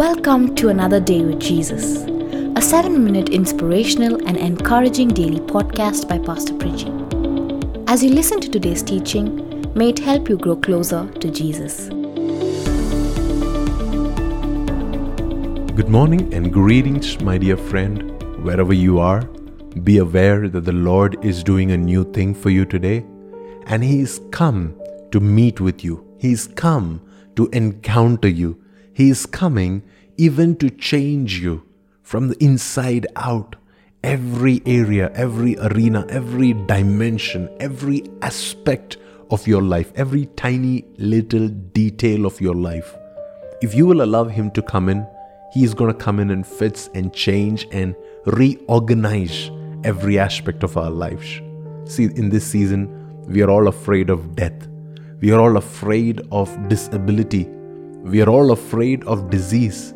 Welcome to another day with Jesus, a seven minute inspirational and encouraging daily podcast by Pastor Priji. As you listen to today's teaching, may it help you grow closer to Jesus. Good morning and greetings, my dear friend, wherever you are. Be aware that the Lord is doing a new thing for you today, and He is come to meet with you. He is come to encounter you. He is coming even to change you from the inside out. Every area, every arena, every dimension, every aspect of your life, every tiny little detail of your life. If you will allow Him to come in, He is going to come in and fix and change and reorganize every aspect of our lives. See, in this season, we are all afraid of death. We are all afraid of disability. We are all afraid of disease.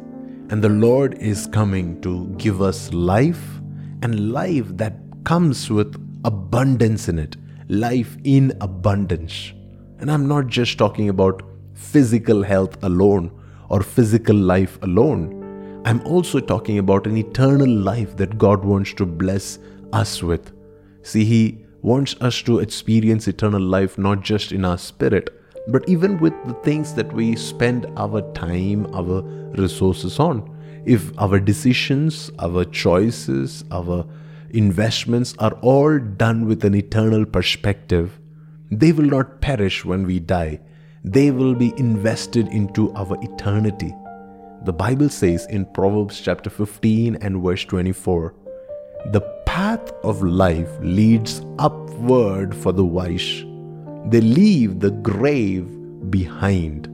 And the Lord is coming to give us life and life that comes with abundance in it. Life in abundance. And I'm not just talking about physical health alone or physical life alone. I'm also talking about an eternal life that God wants to bless us with. See, He wants us to experience eternal life not just in our spirit, but even with the things that we spend our time, our resources on. If our decisions, our choices, our investments are all done with an eternal perspective, they will not perish when we die. They will be invested into our eternity. The Bible says in Proverbs chapter 15 and verse 24 The path of life leads upward for the wise. They leave the grave behind.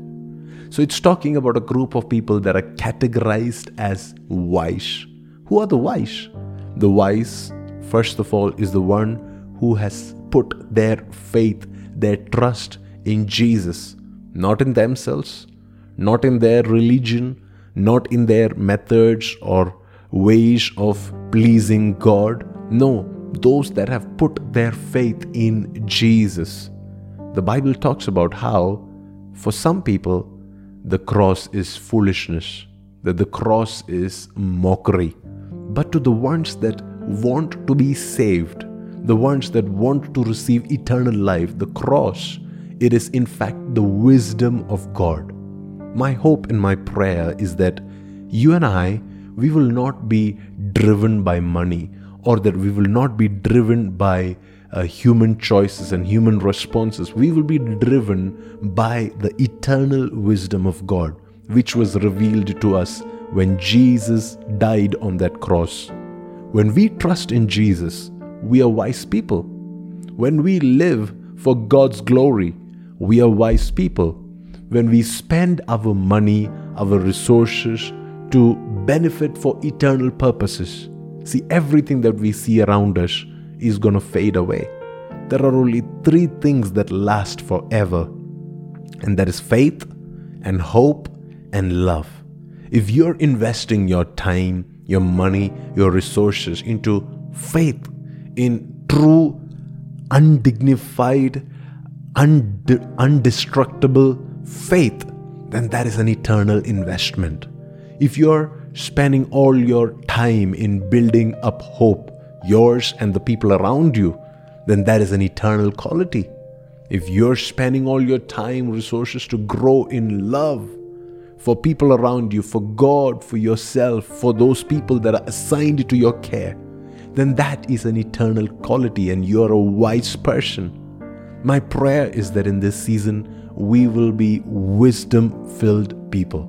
So it's talking about a group of people that are categorized as wise. Who are the wise? The wise, first of all, is the one who has put their faith, their trust in Jesus, not in themselves, not in their religion, not in their methods or ways of pleasing God. No, those that have put their faith in Jesus. The Bible talks about how, for some people, the cross is foolishness, that the cross is mockery. But to the ones that want to be saved, the ones that want to receive eternal life, the cross, it is in fact the wisdom of God. My hope and my prayer is that you and I, we will not be driven by money or that we will not be driven by uh, human choices and human responses. We will be driven by the eternal wisdom of God, which was revealed to us when Jesus died on that cross. When we trust in Jesus, we are wise people. When we live for God's glory, we are wise people. When we spend our money, our resources to benefit for eternal purposes, see, everything that we see around us is going to fade away. There are only three things that last forever, and that is faith and hope and love. If you're investing your time, your money, your resources into faith, in true, undignified, und- undestructible faith, then that is an eternal investment. If you're spending all your time in building up hope, yours and the people around you, then that is an eternal quality. If you're spending all your time, resources to grow in love for people around you, for God, for yourself, for those people that are assigned to your care, then that is an eternal quality and you're a wise person. My prayer is that in this season, we will be wisdom filled people.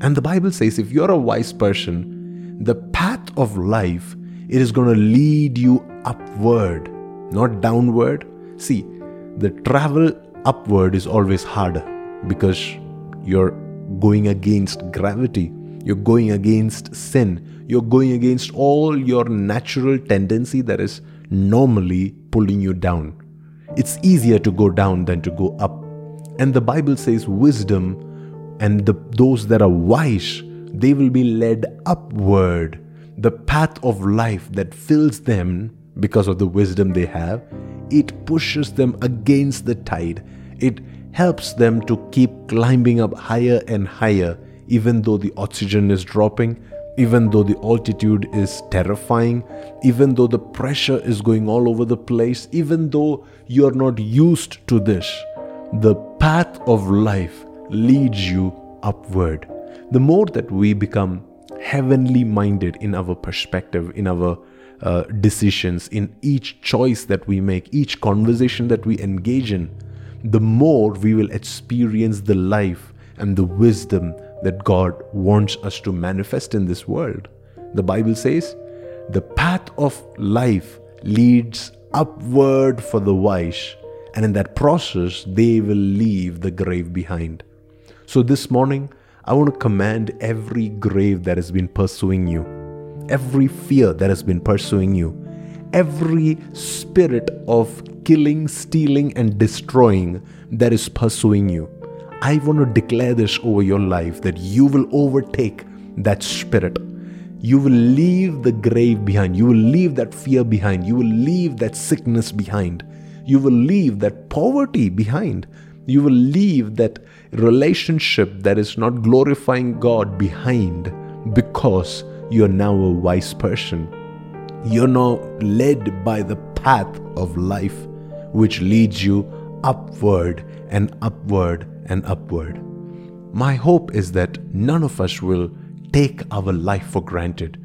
And the Bible says if you're a wise person, the path of life it is going to lead you upward, not downward. See, the travel upward is always harder because you're going against gravity, you're going against sin, you're going against all your natural tendency that is normally pulling you down. It's easier to go down than to go up. And the Bible says wisdom and the, those that are wise, they will be led upward the path of life that fills them because of the wisdom they have, it pushes them against the tide. It helps them to keep climbing up higher and higher, even though the oxygen is dropping, even though the altitude is terrifying, even though the pressure is going all over the place, even though you're not used to this, the path of life leads you upward. The more that we become heavenly minded in our perspective, in our uh, decisions, in each choice that we make, each conversation that we engage in, the more we will experience the life and the wisdom that God wants us to manifest in this world. The Bible says, the path of life leads upward for the wise, and in that process, they will leave the grave behind. So, this morning, I want to command every grave that has been pursuing you, every fear that has been pursuing you, every spirit of killing, stealing, and destroying that is pursuing you. I want to declare this over your life that you will overtake that spirit. You will leave the grave behind. You will leave that fear behind. You will leave that sickness behind. You will leave that poverty behind. You will leave that relationship that is not glorifying God behind because you're now a wise person. You're now led by the path of life, which leads you upward and upward and upward. My hope is that none of us will take our life for granted.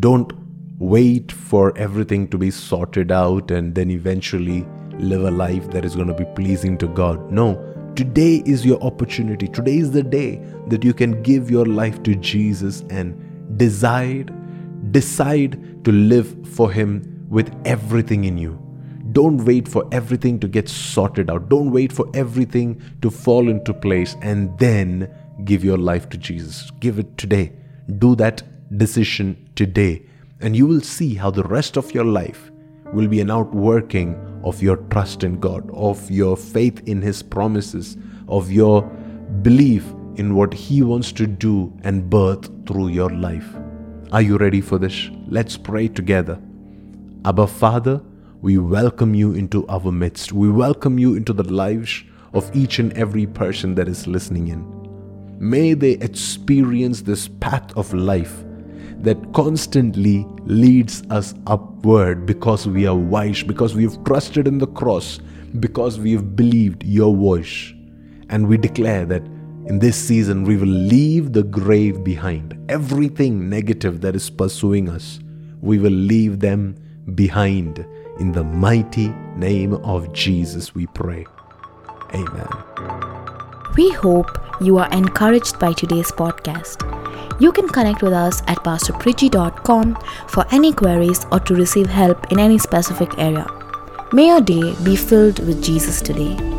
Don't wait for everything to be sorted out and then eventually live a life that is going to be pleasing to God. No, today is your opportunity. Today is the day that you can give your life to Jesus and decide decide to live for him with everything in you. Don't wait for everything to get sorted out. Don't wait for everything to fall into place and then give your life to Jesus. Give it today. Do that decision today, and you will see how the rest of your life will be an outworking of your trust in God, of your faith in His promises, of your belief in what He wants to do and birth through your life. Are you ready for this? Let's pray together. Abba Father, we welcome you into our midst. We welcome you into the lives of each and every person that is listening in. May they experience this path of life that constantly leads us upward because we are wise, because we have trusted in the cross, because we have believed your voice. And we declare that in this season we will leave the grave behind. Everything negative that is pursuing us, we will leave them behind in the mighty name of Jesus, we pray. Amen. We hope you are encouraged by today's podcast. You can connect with us at pastorpriji.com for any queries or to receive help in any specific area. May your day be filled with Jesus today.